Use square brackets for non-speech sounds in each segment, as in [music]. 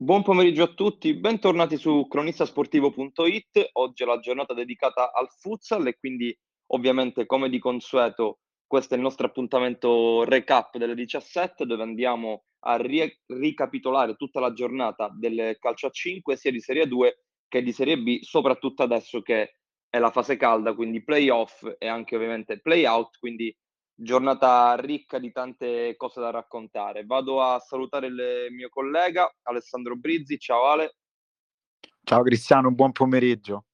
Buon pomeriggio a tutti, bentornati su cronistasportivo.it. Oggi è la giornata dedicata al futsal e quindi ovviamente come di consueto questo è il nostro appuntamento recap delle 17 dove andiamo a ri- ricapitolare tutta la giornata del calcio a 5 sia di Serie 2 che di Serie B, soprattutto adesso che è la fase calda, quindi playoff e anche ovviamente playout, quindi giornata ricca di tante cose da raccontare. Vado a salutare il mio collega Alessandro Brizzi. Ciao Ale. Ciao Cristiano, buon pomeriggio.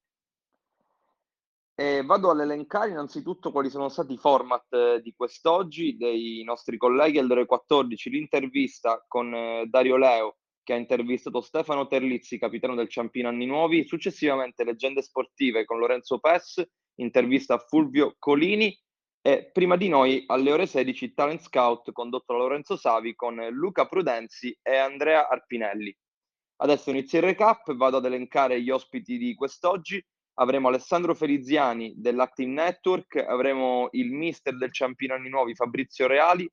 E vado ad elencare innanzitutto quali sono stati i format eh, di quest'oggi dei nostri colleghi alle ore 14, l'intervista con eh, Dario Leo che ha intervistato Stefano Terlizzi, capitano del Ciampino Anni Nuovi, successivamente leggende sportive con Lorenzo Pes, intervista a Fulvio Colini e prima di noi alle ore 16 Talent Scout condotto da Lorenzo Savi con Luca Prudenzi e Andrea Arpinelli. Adesso inizio il recap, vado ad elencare gli ospiti di quest'oggi. Avremo Alessandro Feliziani dell'Active Network, avremo il mister del Ciampino Anni Nuovi Fabrizio Reali,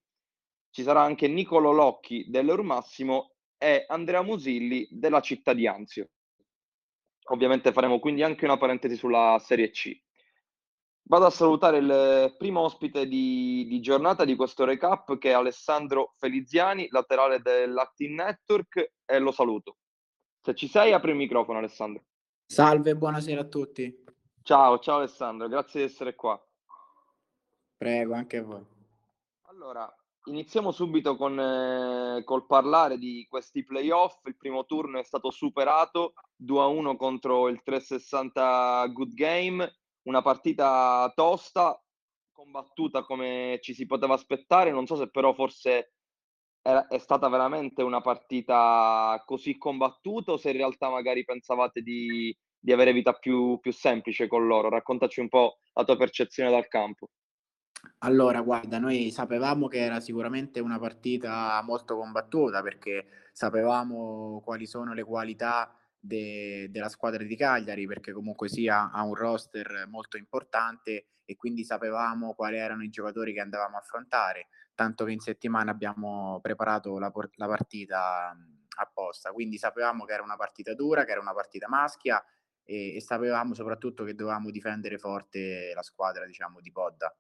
ci sarà anche Nicolo Locchi dell'Eurmassimo è Andrea Musilli della città di Anzio. Ovviamente faremo quindi anche una parentesi sulla Serie C. Vado a salutare il primo ospite di, di giornata di questo recap che è Alessandro Feliziani, laterale dell'Active Network e lo saluto. Se ci sei apri il microfono Alessandro. Salve, buonasera a tutti. Ciao, ciao Alessandro, grazie di essere qua. Prego, anche a voi. Allora, Iniziamo subito con eh, col parlare di questi playoff. Il primo turno è stato superato 2-1 contro il 360 Good Game, una partita tosta, combattuta come ci si poteva aspettare. Non so se però forse è, è stata veramente una partita così combattuta o se in realtà magari pensavate di, di avere vita più, più semplice con loro. Raccontaci un po' la tua percezione dal campo. Allora, guarda, noi sapevamo che era sicuramente una partita molto combattuta perché sapevamo quali sono le qualità de- della squadra di Cagliari, perché comunque sia ha un roster molto importante e quindi sapevamo quali erano i giocatori che andavamo a affrontare, tanto che in settimana abbiamo preparato la, la partita apposta, quindi sapevamo che era una partita dura, che era una partita maschia e, e sapevamo soprattutto che dovevamo difendere forte la squadra, diciamo, di Podda.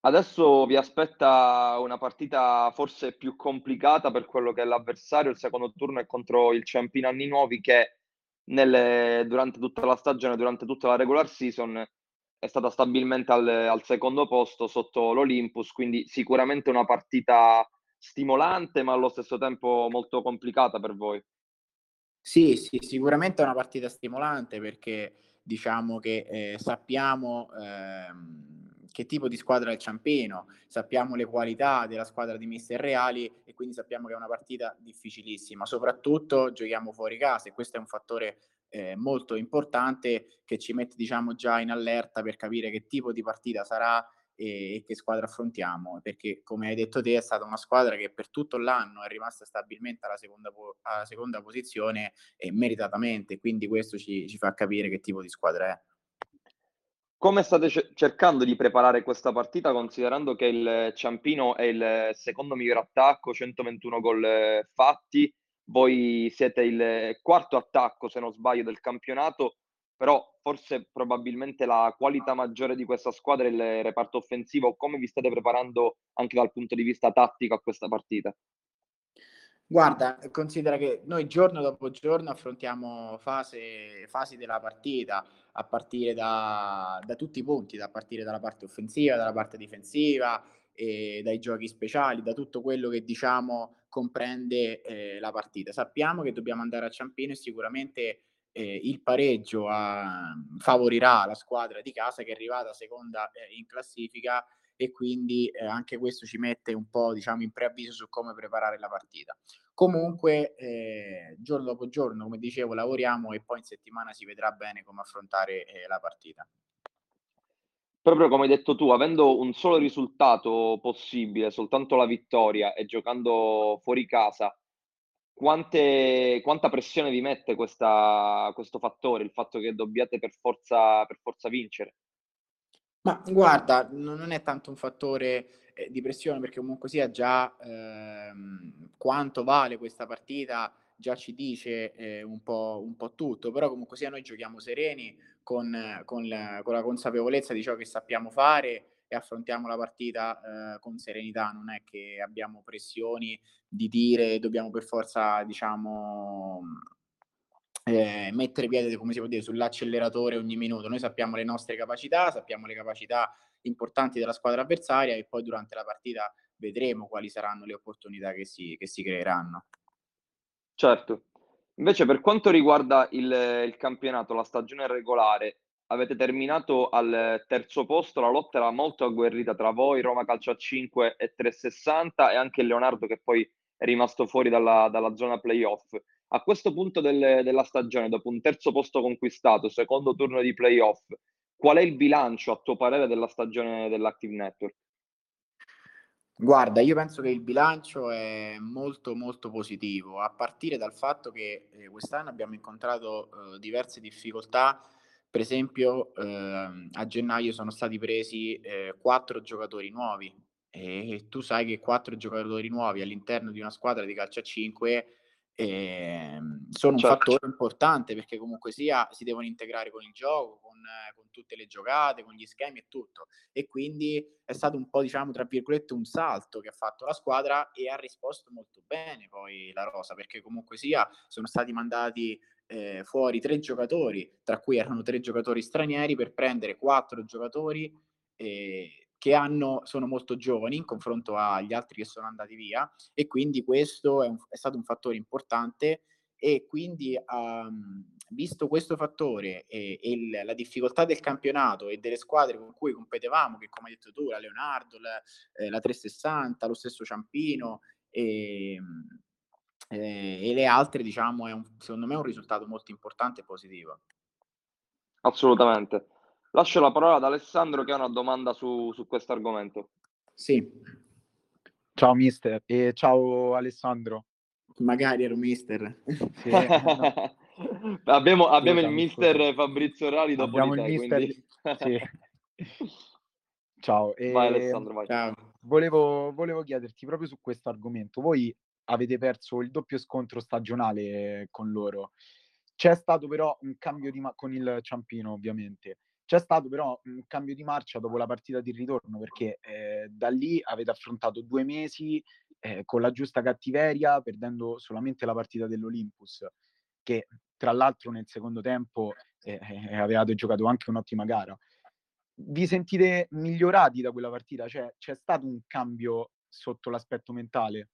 Adesso vi aspetta una partita forse più complicata per quello che è l'avversario. Il secondo turno è contro il Ciampino Anni Nuovi che nelle, durante tutta la stagione, durante tutta la regular season è stata stabilmente al, al secondo posto sotto l'Olympus, quindi sicuramente una partita stimolante ma allo stesso tempo molto complicata per voi. Sì, sì, sicuramente è una partita stimolante perché diciamo che eh, sappiamo... Ehm che tipo di squadra è il Ciampino, sappiamo le qualità della squadra di Mister Reali e quindi sappiamo che è una partita difficilissima. Soprattutto giochiamo fuori casa e questo è un fattore eh, molto importante che ci mette diciamo già in allerta per capire che tipo di partita sarà e, e che squadra affrontiamo perché come hai detto te è stata una squadra che per tutto l'anno è rimasta stabilmente alla seconda, po- alla seconda posizione e meritatamente quindi questo ci, ci fa capire che tipo di squadra è. Come state cercando di preparare questa partita considerando che il Ciampino è il secondo miglior attacco, 121 gol eh, fatti, voi siete il quarto attacco se non sbaglio del campionato, però forse probabilmente la qualità maggiore di questa squadra è il reparto offensivo, come vi state preparando anche dal punto di vista tattico a questa partita? Guarda, considera che noi giorno dopo giorno affrontiamo fase, fasi della partita a partire da, da, tutti i punti, da partire dalla parte offensiva, dalla parte difensiva, dai giochi speciali, da tutto quello che diciamo comprende eh, la partita. Sappiamo che dobbiamo andare a Ciampino e sicuramente eh, il pareggio a, favorirà la squadra di casa che è arrivata seconda eh, in classifica e quindi eh, anche questo ci mette un po' diciamo in preavviso su come preparare la partita. Comunque eh, giorno dopo giorno, come dicevo, lavoriamo e poi in settimana si vedrà bene come affrontare eh, la partita. Proprio come hai detto tu, avendo un solo risultato possibile, soltanto la vittoria e giocando fuori casa, quante, quanta pressione vi mette questa, questo fattore, il fatto che dobbiate per forza, per forza vincere? Ma guarda, non è tanto un fattore eh, di pressione perché comunque sia già ehm, quanto vale questa partita già ci dice eh, un, po', un, po', tutto, però comunque sia noi giochiamo sereni con, con, la, con, la, consapevolezza di ciò che sappiamo fare e affrontiamo la partita eh, con serenità, non è che abbiamo pressioni di dire dobbiamo per forza, diciamo, eh, mettere piede, come si può dire, sull'acceleratore ogni minuto. Noi sappiamo le nostre capacità, sappiamo le capacità importanti della squadra avversaria e poi durante la partita vedremo quali saranno le opportunità che si, che si creeranno. Certo. Invece per quanto riguarda il, il campionato, la stagione regolare, avete terminato al terzo posto, la lotta era molto agguerrita tra voi, Roma Calcio a 5 e 360 e anche Leonardo che poi è rimasto fuori dalla, dalla zona playoff. A questo punto del, della stagione, dopo un terzo posto conquistato, secondo turno di playoff, qual è il bilancio a tuo parere della stagione dell'Active Network? Guarda, io penso che il bilancio è molto molto positivo, a partire dal fatto che eh, quest'anno abbiamo incontrato eh, diverse difficoltà, per esempio eh, a gennaio sono stati presi eh, quattro giocatori nuovi e tu sai che quattro giocatori nuovi all'interno di una squadra di calcio a 5 eh, sono un certo. fattore importante perché comunque sia si devono integrare con il gioco, con, con, tutte le giocate, con gli schemi e tutto. E quindi è stato un po', diciamo, tra virgolette, un salto che ha fatto la squadra e ha risposto molto bene poi la Rosa, perché comunque sia sono stati mandati eh, fuori tre giocatori, tra cui erano tre giocatori stranieri, per prendere quattro giocatori. Eh, che hanno, sono molto giovani in confronto agli altri che sono andati via e quindi questo è, un, è stato un fattore importante e quindi um, visto questo fattore e, e il, la difficoltà del campionato e delle squadre con cui competevamo, che come hai detto tu, la Leonardo, la, eh, la 360, lo stesso Ciampino e, eh, e le altre, diciamo, è un, secondo me è un risultato molto importante e positivo. Assolutamente. Lascio la parola ad Alessandro che ha una domanda su, su questo argomento. Sì. Ciao mister e ciao Alessandro. Magari ero mister. Sì. [laughs] abbiamo abbiamo il mister Fabrizio Rali dopo abbiamo di te, mister... quindi... sì. [laughs] Ciao. E... Vai Alessandro, vai. Ciao. Volevo, volevo chiederti proprio su questo argomento. Voi avete perso il doppio scontro stagionale con loro. C'è stato però un cambio di ma- con il Ciampino, ovviamente. C'è stato però un cambio di marcia dopo la partita di ritorno perché eh, da lì avete affrontato due mesi eh, con la giusta cattiveria, perdendo solamente la partita dell'Olympus, che tra l'altro nel secondo tempo eh, eh avevate giocato anche un'ottima gara. Vi sentite migliorati da quella partita? Cioè, c'è stato un cambio sotto l'aspetto mentale?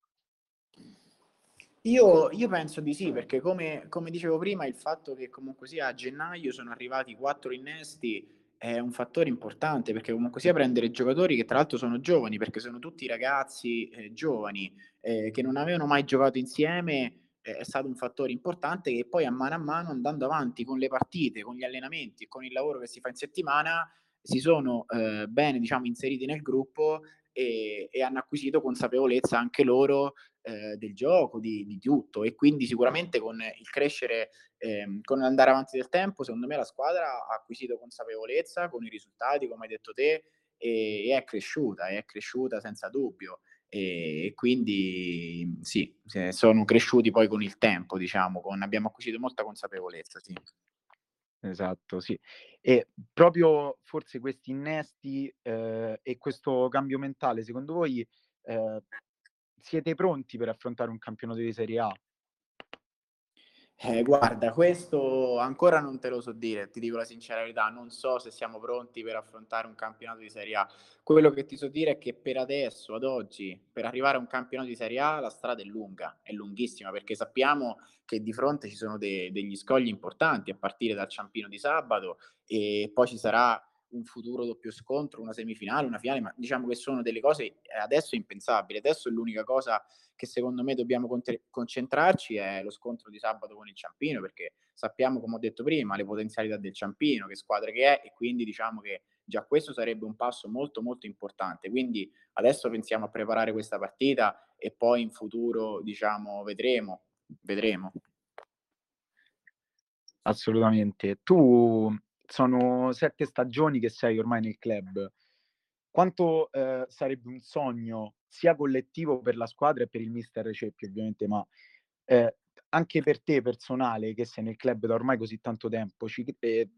Io, io, penso di sì, perché come, come, dicevo prima, il fatto che comunque sia a gennaio sono arrivati quattro innesti è un fattore importante, perché comunque sia prendere giocatori che tra l'altro sono giovani, perché sono tutti ragazzi eh, giovani eh, che non avevano mai giocato insieme, eh, è stato un fattore importante che poi a mano a mano andando avanti con le partite, con gli allenamenti e con il lavoro che si fa in settimana, si sono eh, bene diciamo, inseriti nel gruppo e, e, hanno acquisito consapevolezza anche loro eh, del gioco, di, di, tutto e quindi sicuramente con il crescere, eh, con l'andare avanti del tempo, secondo me la squadra ha acquisito consapevolezza con i risultati, come hai detto te, e, e è cresciuta, è cresciuta senza dubbio. E, e quindi sì, sono cresciuti poi con il tempo, diciamo, con, abbiamo acquisito molta consapevolezza, sì. Esatto, sì. E proprio forse questi innesti eh, e questo cambio mentale, secondo voi eh, siete pronti per affrontare un campionato di Serie A? Eh, guarda, questo ancora non te lo so dire, ti dico la sincera verità, non so se siamo pronti per affrontare un campionato di Serie A. Quello che ti so dire è che per adesso, ad oggi, per arrivare a un campionato di Serie A, la strada è lunga, è lunghissima, perché sappiamo che di fronte ci sono de- degli scogli importanti, a partire dal Ciampino di sabato, e poi ci sarà un futuro doppio scontro, una semifinale, una finale, ma diciamo che sono delle cose eh, adesso impensabili. Adesso l'unica cosa che secondo me dobbiamo con- concentrarci è lo scontro di sabato con il Ciampino, perché sappiamo, come ho detto prima, le potenzialità del Ciampino, che squadra che è, e quindi diciamo che già questo sarebbe un passo molto molto importante. Quindi adesso pensiamo a preparare questa partita e poi in futuro, diciamo, vedremo, vedremo. Assolutamente. Tu sono sette stagioni che sei ormai nel club. Quanto eh, sarebbe un sogno sia collettivo per la squadra e per il mister Receppi, ovviamente, ma eh, anche per te personale, che sei nel club da ormai così tanto tempo, ci, eh,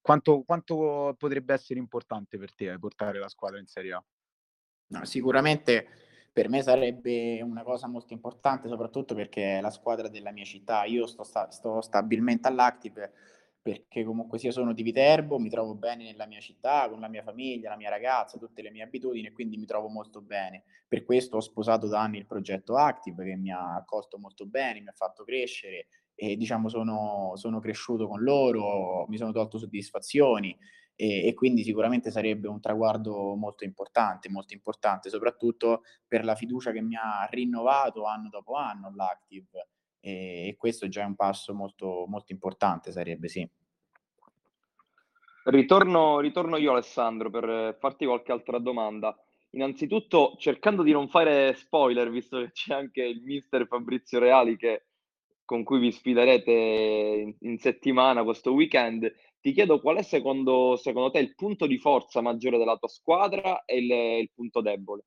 quanto, quanto, potrebbe essere importante per te portare la squadra in Serie A? No, sicuramente per me sarebbe una cosa molto importante, soprattutto perché è la squadra della mia città. Io sto, sta- sto stabilmente all'Active perché comunque sia sono di Viterbo, mi trovo bene nella mia città, con la mia famiglia, la mia ragazza, tutte le mie abitudini e quindi mi trovo molto bene. Per questo ho sposato da anni il progetto Active che mi ha accolto molto bene, mi ha fatto crescere e diciamo sono, sono cresciuto con loro, mi sono tolto soddisfazioni e, e, quindi sicuramente sarebbe un traguardo molto importante, molto importante soprattutto per la fiducia che mi ha rinnovato anno dopo anno l'Active e, e questo già è un passo molto, molto importante, sarebbe sì. Ritorno, ritorno io Alessandro per farti qualche altra domanda. Innanzitutto cercando di non fare spoiler, visto che c'è anche il mister Fabrizio Reali che, con cui vi sfiderete in, in, settimana questo weekend, ti chiedo qual è secondo, secondo te il punto di forza maggiore della tua squadra e il, il punto debole?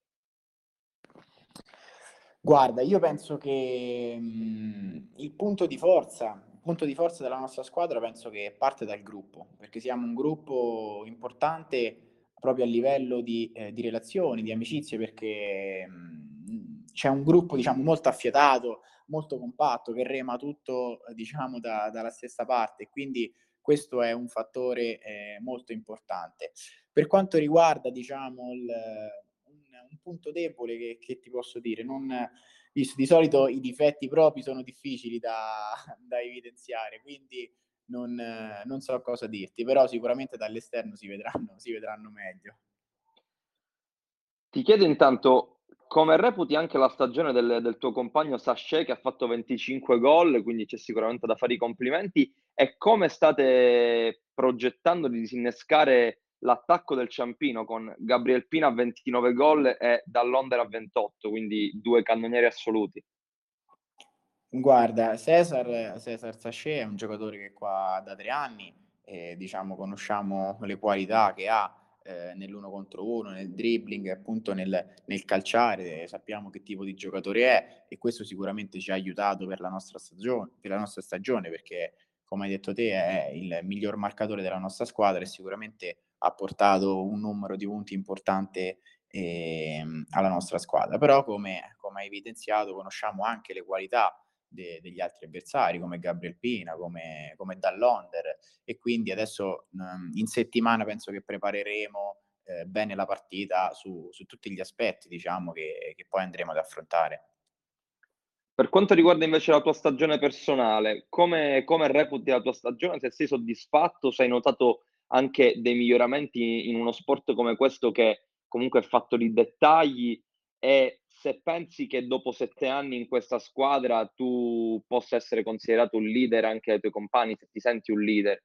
Guarda, io penso che mh, mm, il punto di forza, punto di forza della nostra squadra penso che parte dal gruppo, perché siamo un gruppo importante proprio a livello di, eh, di relazioni, di amicizie, perché mh, mm, c'è un gruppo diciamo molto affiatato, molto compatto, che rema tutto diciamo da, dalla stessa parte, quindi questo è un fattore eh, molto importante. Per quanto riguarda diciamo il punto debole che, che ti posso dire. Non, di solito i difetti propri sono difficili da, [laughs] da evidenziare, quindi non, non, so cosa dirti, però sicuramente dall'esterno si vedranno, si vedranno meglio. Ti chiedo intanto come reputi anche la stagione del, del tuo compagno Sachet che ha fatto 25 gol, quindi c'è sicuramente da fare i complimenti, e come state progettando di disinnescare l'attacco del Ciampino con Gabriel Pina a 29 gol e Dall'Onder a 28, quindi due cannonieri assoluti. Guarda, Cesar, Cesar Sachet è un giocatore che qua da tre anni e diciamo conosciamo le qualità che ha eh, nell'uno contro uno, nel dribbling, appunto nel, nel, calciare, sappiamo che tipo di giocatore è e questo sicuramente ci ha aiutato per la nostra stagione, per la nostra stagione perché come hai detto te è il miglior marcatore della nostra squadra e sicuramente ha portato un numero di punti importante eh, alla nostra squadra. Però, come, come hai evidenziato, conosciamo anche le qualità de, degli altri avversari, come Gabriel Pina, come, come Dall'Onder, e quindi adesso mh, in settimana penso che prepareremo eh, bene la partita su, su, tutti gli aspetti, diciamo, che, che poi andremo ad affrontare. Per quanto riguarda invece la tua stagione personale, come, come reputi la tua stagione? Se sei soddisfatto, se hai notato anche dei miglioramenti in uno sport come questo che comunque è fatto di dettagli e se pensi che dopo sette anni in questa squadra tu possa essere considerato un leader anche ai tuoi compagni, se ti senti un leader.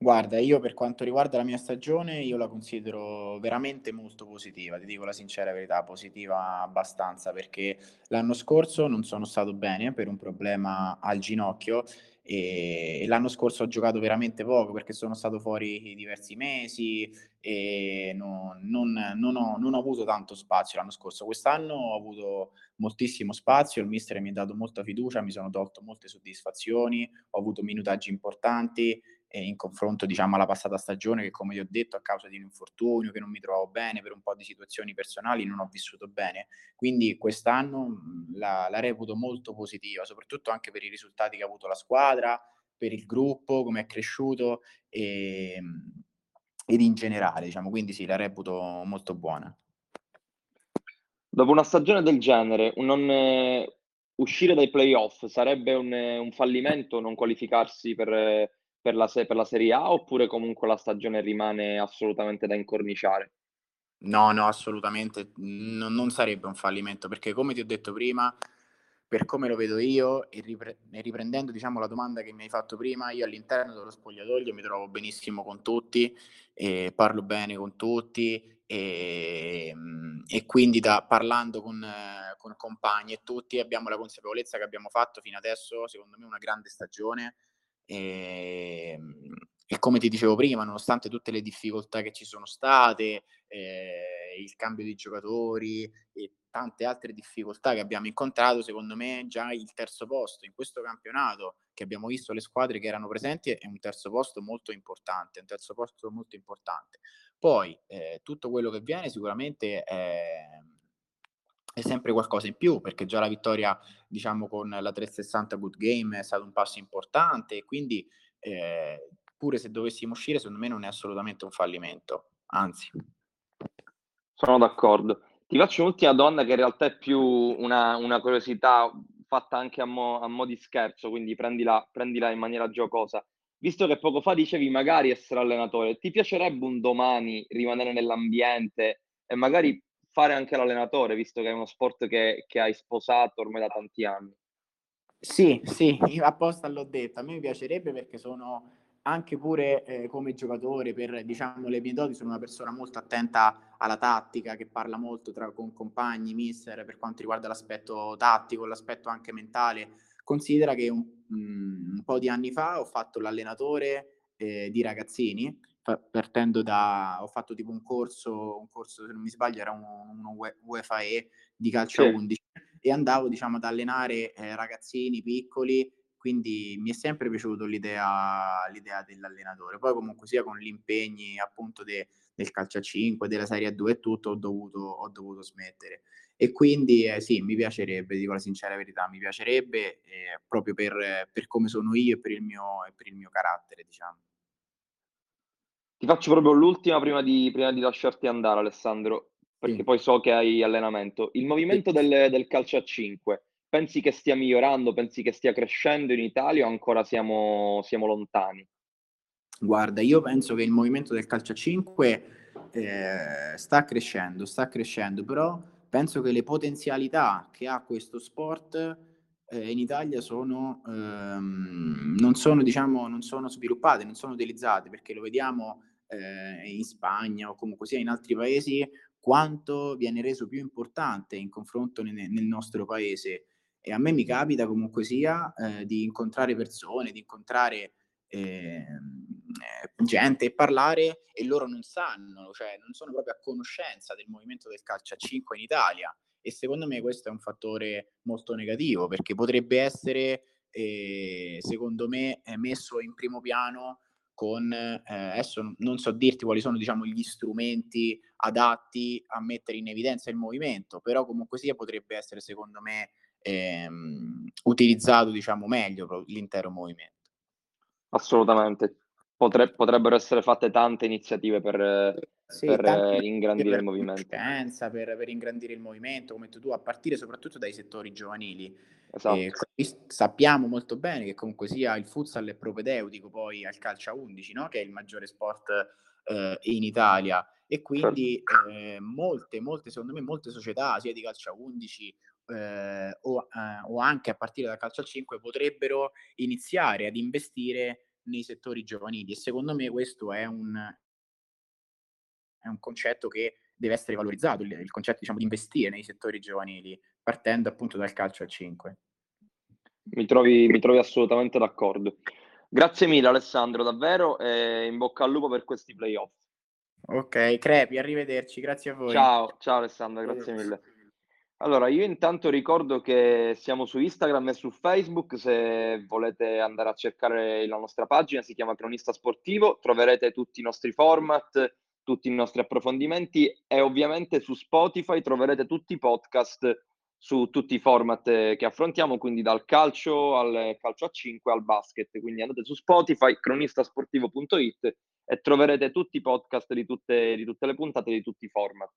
Guarda, io per quanto riguarda la mia stagione, io la considero veramente molto positiva, ti dico la sincera verità, positiva abbastanza perché l'anno scorso non sono stato bene per un problema al ginocchio e, l'anno scorso ho giocato veramente poco perché sono stato fuori diversi mesi e non, non, non, ho, non ho avuto tanto spazio l'anno scorso. Quest'anno ho avuto moltissimo spazio, il mister mi ha dato molta fiducia, mi sono tolto molte soddisfazioni, ho avuto minutaggi importanti eh, in confronto diciamo alla passata stagione che come ti ho detto a causa di un infortunio che non mi trovavo bene per un po' di situazioni personali non ho vissuto bene. Quindi quest'anno la, la reputo molto positiva soprattutto anche per i risultati che ha avuto la squadra per il gruppo come è cresciuto e, ed in generale diciamo. Quindi sì la reputo molto buona. Dopo una stagione del genere non, eh, uscire dai playoff sarebbe un, un fallimento non qualificarsi per per la, per la Serie A oppure comunque la stagione rimane assolutamente da incorniciare? No, no, assolutamente no, non sarebbe un fallimento perché come ti ho detto prima, per come lo vedo io e, ripre- e, riprendendo diciamo la domanda che mi hai fatto prima, io all'interno dello spogliatoio mi trovo benissimo con tutti, e parlo bene con tutti e, e quindi da, parlando con, con compagni e tutti abbiamo la consapevolezza che abbiamo fatto fino adesso, secondo me, una grande stagione e, ehm, e come ti dicevo prima, nonostante tutte le difficoltà che ci sono state, eh, il cambio di giocatori e tante altre difficoltà che abbiamo incontrato, secondo me già il terzo posto in questo campionato che abbiamo visto le squadre che erano presenti è un terzo posto molto importante, un terzo posto molto importante. Poi eh, tutto quello che viene sicuramente è, è sempre qualcosa in più, perché già la vittoria, diciamo, con la 360 Good Game è stato un passo importante, quindi eh, pure se dovessimo uscire, secondo me non è assolutamente un fallimento, anzi. Sono d'accordo. Ti faccio un'ultima domanda che in realtà è più una, una curiosità fatta anche a mo', a mo di scherzo, quindi prendila, prendila in maniera giocosa. Visto che poco fa dicevi magari essere allenatore, ti piacerebbe un domani rimanere nell'ambiente e magari fare anche l'allenatore, visto che è uno sport che, che hai sposato ormai da tanti anni? Sì, sì, apposta l'ho detto. A me piacerebbe perché sono anche pure eh, come giocatore, per diciamo, le mie doti, sono una persona molto attenta alla tattica, che parla molto tra, con compagni, mister, per quanto riguarda l'aspetto tattico, l'aspetto anche mentale. Considera che un, mm, un po' di anni fa ho fatto l'allenatore eh, di ragazzini, partendo da, ho fatto tipo un corso, un corso se non mi sbaglio era un, uno UEFA E di calcio sì. 11 e andavo diciamo ad allenare eh, ragazzini piccoli quindi mi è sempre piaciuta l'idea, l'idea dell'allenatore. Poi comunque sia con gli impegni appunto de, del calcio a 5, della Serie 2 e tutto, ho dovuto, ho dovuto smettere. E quindi eh, sì, mi piacerebbe, dico la sincera verità, mi piacerebbe eh, proprio per, per, come sono io e per il mio, per il mio carattere, diciamo. Ti faccio proprio l'ultima prima di, prima di lasciarti andare, Alessandro, perché sì. poi so che hai allenamento. Il movimento del, del calcio a 5 pensi che stia migliorando, pensi che stia crescendo in Italia o ancora siamo, siamo lontani? Guarda, io penso che il movimento del calcio a 5 eh, sta crescendo, sta crescendo, però penso che le potenzialità che ha questo sport eh, in Italia sono, ehm, non, sono, diciamo, non sono sviluppate, non sono utilizzate, perché lo vediamo eh, in Spagna o comunque sia in altri paesi, quanto viene reso più importante in confronto ne, nel nostro paese. E a me mi capita comunque sia eh, di incontrare persone, di incontrare eh, gente e parlare e loro non sanno, cioè non sono proprio a conoscenza del movimento del calcio a 5 in Italia. E secondo me questo è un fattore molto negativo perché potrebbe essere eh, secondo me messo in primo piano con eh, adesso non so dirti quali sono diciamo gli strumenti adatti a mettere in evidenza il movimento però comunque sia potrebbe essere secondo me ehm, utilizzato diciamo meglio l'intero movimento. Assolutamente. Potre, potrebbero essere fatte tante iniziative per, sì, per eh, ingrandire per il movimento. Per, per, ingrandire il movimento, come tu, a partire soprattutto dai settori giovanili. Esatto. E sappiamo molto bene che comunque sia il futsal è propedeutico poi al calcio a 11, no? che è il maggiore sport eh, in Italia. E quindi certo. eh, molte, molte, secondo me, molte società, sia di calcio a 11 eh, o, eh, o, anche a partire dal calcio al 5 potrebbero iniziare ad investire nei settori giovanili e secondo me questo è un, è un concetto che deve essere valorizzato, il, il concetto diciamo, di investire nei settori giovanili partendo appunto dal calcio al 5. Mi trovi, mi trovi assolutamente d'accordo. Grazie mille Alessandro, davvero, e in bocca al lupo per questi playoff. Ok, Crepi, arrivederci, grazie a voi. Ciao, ciao Alessandro, grazie mille. Allora, io intanto ricordo che siamo su Instagram e su Facebook, se volete andare a cercare la nostra pagina, si chiama Cronista Sportivo, troverete tutti i nostri format, tutti i nostri approfondimenti e ovviamente su Spotify troverete tutti i podcast su tutti i format che affrontiamo, quindi dal calcio al calcio a 5 al basket. Quindi andate su Spotify, cronistasportivo.it e troverete tutti i podcast di tutte, di tutte le puntate di tutti i format.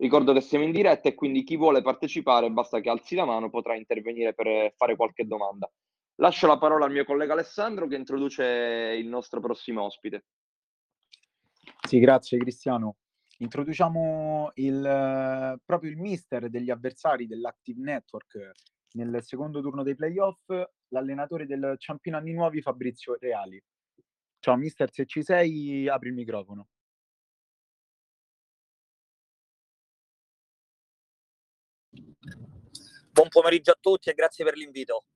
Ricordo che siamo in diretta e quindi chi vuole partecipare basta che alzi la mano, potrà intervenire per fare qualche domanda. Lascio la parola al mio collega Alessandro che introduce il nostro prossimo ospite. Sì, grazie Cristiano. Introduciamo il, proprio il mister degli avversari dell'Active Network nel secondo turno dei playoff, l'allenatore del Ciampino Anni Nuovi Fabrizio Reali. Ciao mister, se ci sei apri il microfono. Buon pomeriggio a tutti e grazie per l'invito.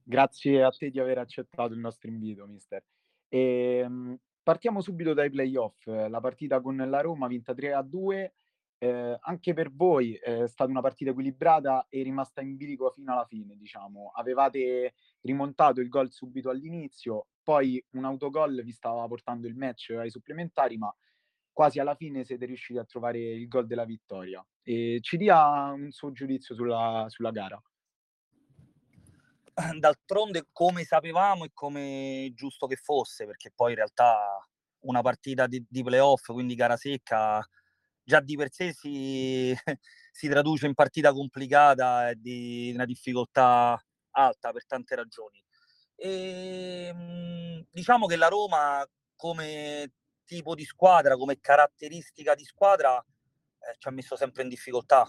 Grazie a te di aver accettato il nostro invito, mister. E, ehm, partiamo subito dai playoff. La partita con la Roma vinta 3 a 2. Eh, anche per voi è stata una partita equilibrata e rimasta in bilico fino alla fine, diciamo. Avevate rimontato il gol subito all'inizio, poi un autogol vi stava portando il match ai supplementari, ma quasi alla fine siete riusciti a trovare il gol della vittoria. E ci dia un suo giudizio sulla, sulla gara. [clears throat] D'altronde, come sapevamo e come giusto che fosse, perché poi in realtà una partita di, di playoff, quindi gara secca, già di per sé si, [laughs] si traduce in partita complicata e di una difficoltà alta per tante ragioni. E, ehm, diciamo che la Roma come tipo di squadra, come caratteristica di squadra, eh, ci ha messo sempre in difficoltà.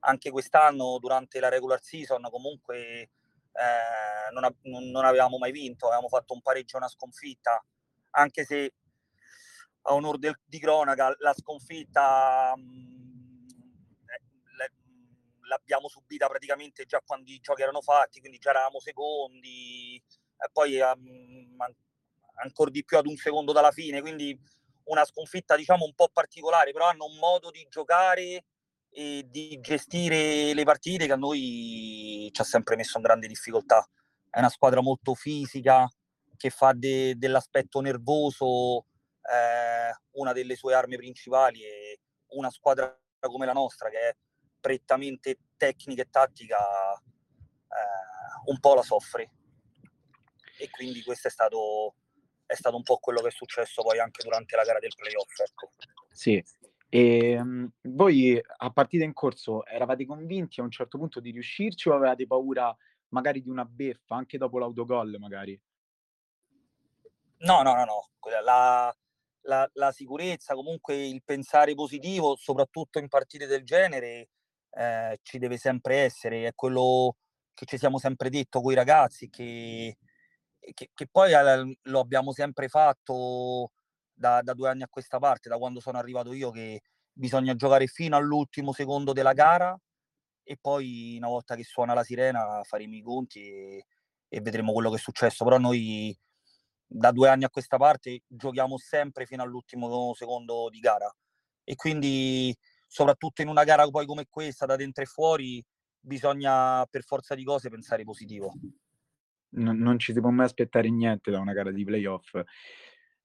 Anche quest'anno, durante la regular season, comunque eh, non, non, avevamo mai vinto, avevamo fatto un pareggio e una sconfitta, anche se a onore del, di cronaca, la sconfitta mh, mm, eh, l'abbiamo subita praticamente già quando i giochi erano fatti, quindi già eravamo secondi, e poi um, ancora di più ad un secondo dalla fine, quindi una sconfitta diciamo un po' particolare, però hanno un modo di giocare e di gestire le partite che a noi ci ha sempre messo in grande difficoltà. È una squadra molto fisica, che fa de- dell'aspetto nervoso eh, una delle sue armi principali e una squadra come la nostra che è prettamente tecnica e tattica eh, un po' la soffre e quindi questo è stato, è stato un po' quello che è successo poi anche durante la gara del playoff ecco. sì e um, voi a partita in corso eravate convinti a un certo punto di riuscirci o avevate paura magari di una beffa anche dopo l'autogol magari? No, no, no, no. La, la, la, sicurezza, comunque il pensare positivo, soprattutto in partite del genere, eh, ci deve sempre essere. È quello che ci siamo sempre detto con i ragazzi, che, che, che poi lo abbiamo sempre fatto da, da, due anni a questa parte, da quando sono arrivato io, che bisogna giocare fino all'ultimo secondo della gara e poi una volta che suona la sirena faremo i conti e, e vedremo quello che è successo. Però noi da due anni a questa parte giochiamo sempre fino all'ultimo secondo di gara e quindi soprattutto in una gara poi come questa da dentro e fuori bisogna per forza di cose pensare positivo non, non ci si può mai aspettare niente da una gara di playoff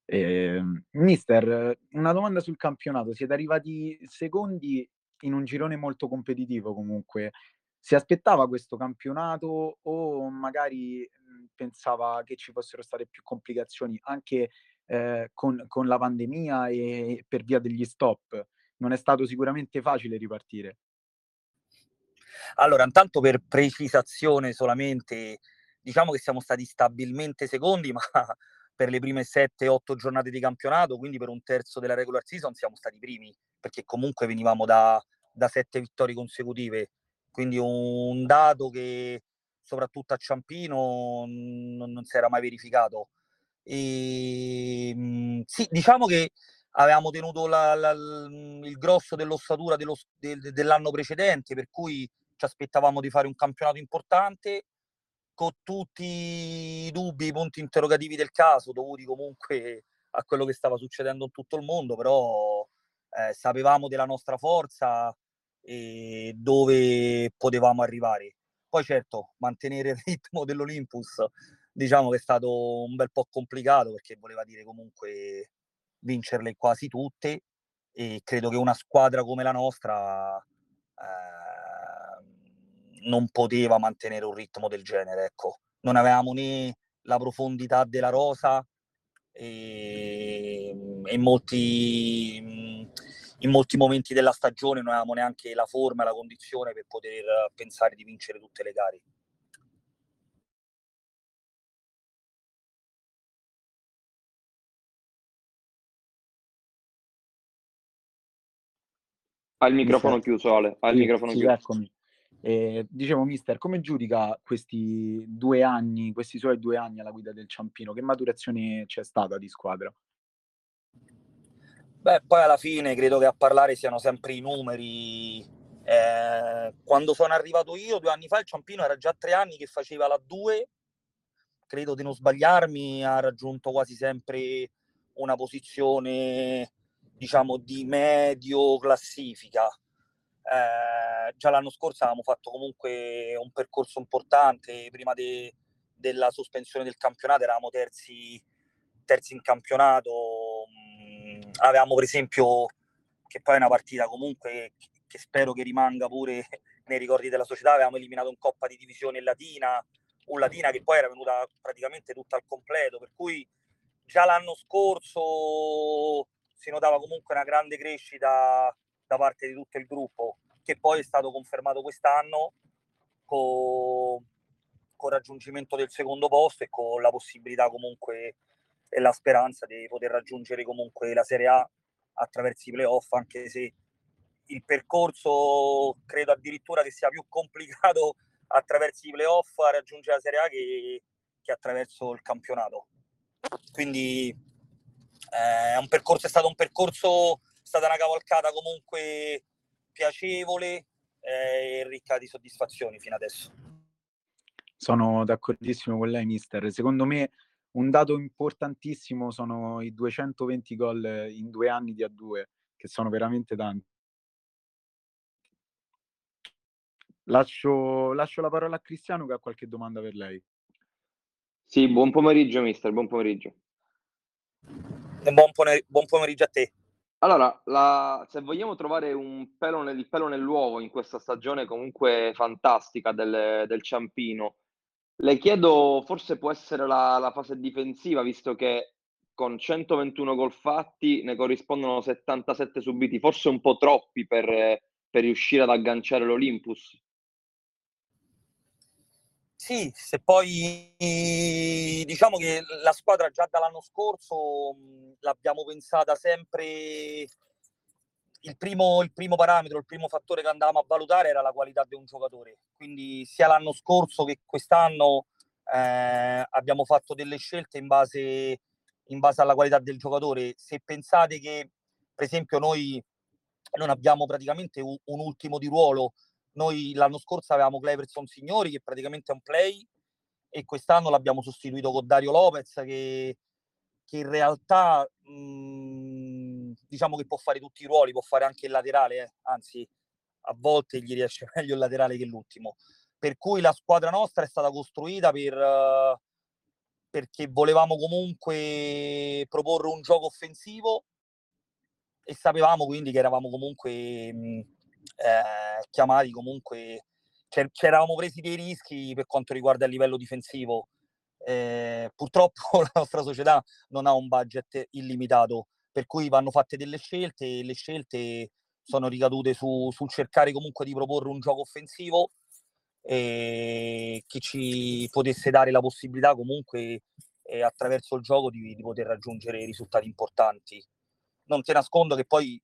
eh, mister una domanda sul campionato siete arrivati secondi in un girone molto competitivo comunque si aspettava questo campionato o magari pensava che ci fossero state più complicazioni anche eh, con, con la pandemia e per via degli stop. Non è stato sicuramente facile ripartire. Allora, intanto per precisazione solamente, diciamo che siamo stati stabilmente secondi, [laughs] ma per le prime 7-8 giornate di campionato, quindi per un terzo della regular season siamo stati primi, perché comunque venivamo da, da sette vittorie consecutive. Quindi un dato che soprattutto a Ciampino, non, non si era mai verificato. E, ehm, sì, diciamo che avevamo tenuto la, la, il grosso dell'ossatura dello, de, dell'anno precedente, per cui ci aspettavamo di fare un campionato importante con tutti i dubbi, i punti interrogativi del caso, dovuti comunque a quello che stava succedendo in tutto il mondo, però eh, sapevamo della nostra forza e dove potevamo arrivare. Poi certo, mantenere il ritmo dell'Olympus diciamo che è stato un bel po' complicato perché voleva dire comunque vincerle quasi tutte e credo che una squadra come la nostra eh, non poteva mantenere un ritmo del genere, ecco. Non avevamo né la profondità della rosa e, e molti in molti momenti della stagione non avevamo neanche la forma e la condizione per poter pensare di vincere tutte le gare. Ha il microfono chiuso, Ale. Ha il sì, microfono sì, chiuso. Eccomi. Eh, dicevo, mister, come giudica questi due anni, questi suoi due anni alla guida del Ciampino? Che maturazione c'è stata di squadra? Beh, poi alla fine credo che a parlare siano sempre i numeri. Eh, quando sono arrivato io due anni fa, il Ciampino era già tre anni che faceva la 2, credo di non sbagliarmi, ha raggiunto quasi sempre una posizione diciamo di medio classifica. Eh, già l'anno scorso avevamo fatto comunque un percorso importante, prima de, della sospensione del campionato eravamo terzi, terzi in campionato, mm, avevamo per esempio, che poi è una partita comunque che spero che rimanga pure [laughs] nei ricordi della società, avevamo eliminato in Coppa di Divisione Latina, un Latina che poi era venuta praticamente tutta al completo, per cui già l'anno scorso si notava comunque una grande crescita da parte di tutto il gruppo, che poi è stato confermato quest'anno con, con raggiungimento del secondo posto e con la possibilità comunque e la speranza di poter raggiungere comunque la Serie A attraverso i playoff, anche se il percorso credo addirittura che sia più complicato attraverso i playoff a raggiungere la Serie A che, che attraverso il campionato. Quindi eh, è, un percorso, è stato un percorso, stata una cavalcata comunque piacevole eh, e ricca di soddisfazioni fino adesso. Sono d'accordissimo con lei, mister. Secondo me un dato importantissimo sono i 220 gol in due anni di A2, che sono veramente tanti. Lascio, lascio la parola a Cristiano che ha qualche domanda per lei. Sì, buon pomeriggio, mister, buon pomeriggio. Buon, pone- buon pomeriggio a te. Allora, la, se vogliamo trovare un pelo nel, il pelo nell'uovo in questa stagione comunque fantastica del, del Ciampino, le chiedo, forse può essere la, la fase difensiva, visto che con 121 gol fatti ne corrispondono 77 subiti, forse un po' troppi per, per riuscire ad agganciare l'Olympus. Sì, se poi diciamo che la squadra già dall'anno scorso l'abbiamo pensata sempre il primo, il primo, parametro, il primo fattore che andavamo a valutare era la qualità di un giocatore. Quindi sia l'anno scorso che quest'anno eh, abbiamo fatto delle scelte in base, in base alla qualità del giocatore. Se pensate che, per esempio, noi non abbiamo praticamente un, un ultimo di ruolo noi l'anno scorso avevamo Cleverson Signori che praticamente è un play e quest'anno l'abbiamo sostituito con Dario Lopez che, che in realtà mh, mhmm, diciamo che può fare tutti i ruoli, può fare anche il laterale, eh. anzi a volte gli riesce [laughs] meglio il laterale che l'ultimo. Per cui la squadra nostra è stata costruita per, uh, perché volevamo comunque proporre un gioco offensivo e sapevamo quindi che eravamo comunque mh, mhmm, eh, chiamati comunque ci eravamo presi dei rischi per quanto riguarda il livello difensivo. Eh, purtroppo [laughs] la nostra società non ha un budget illimitato, per cui vanno fatte delle scelte e le scelte sono ricadute su, sul cercare comunque di proporre un gioco offensivo eh, che ci potesse dare la possibilità comunque eh, attraverso il gioco di, di poter raggiungere risultati importanti. Non ti nascondo che poi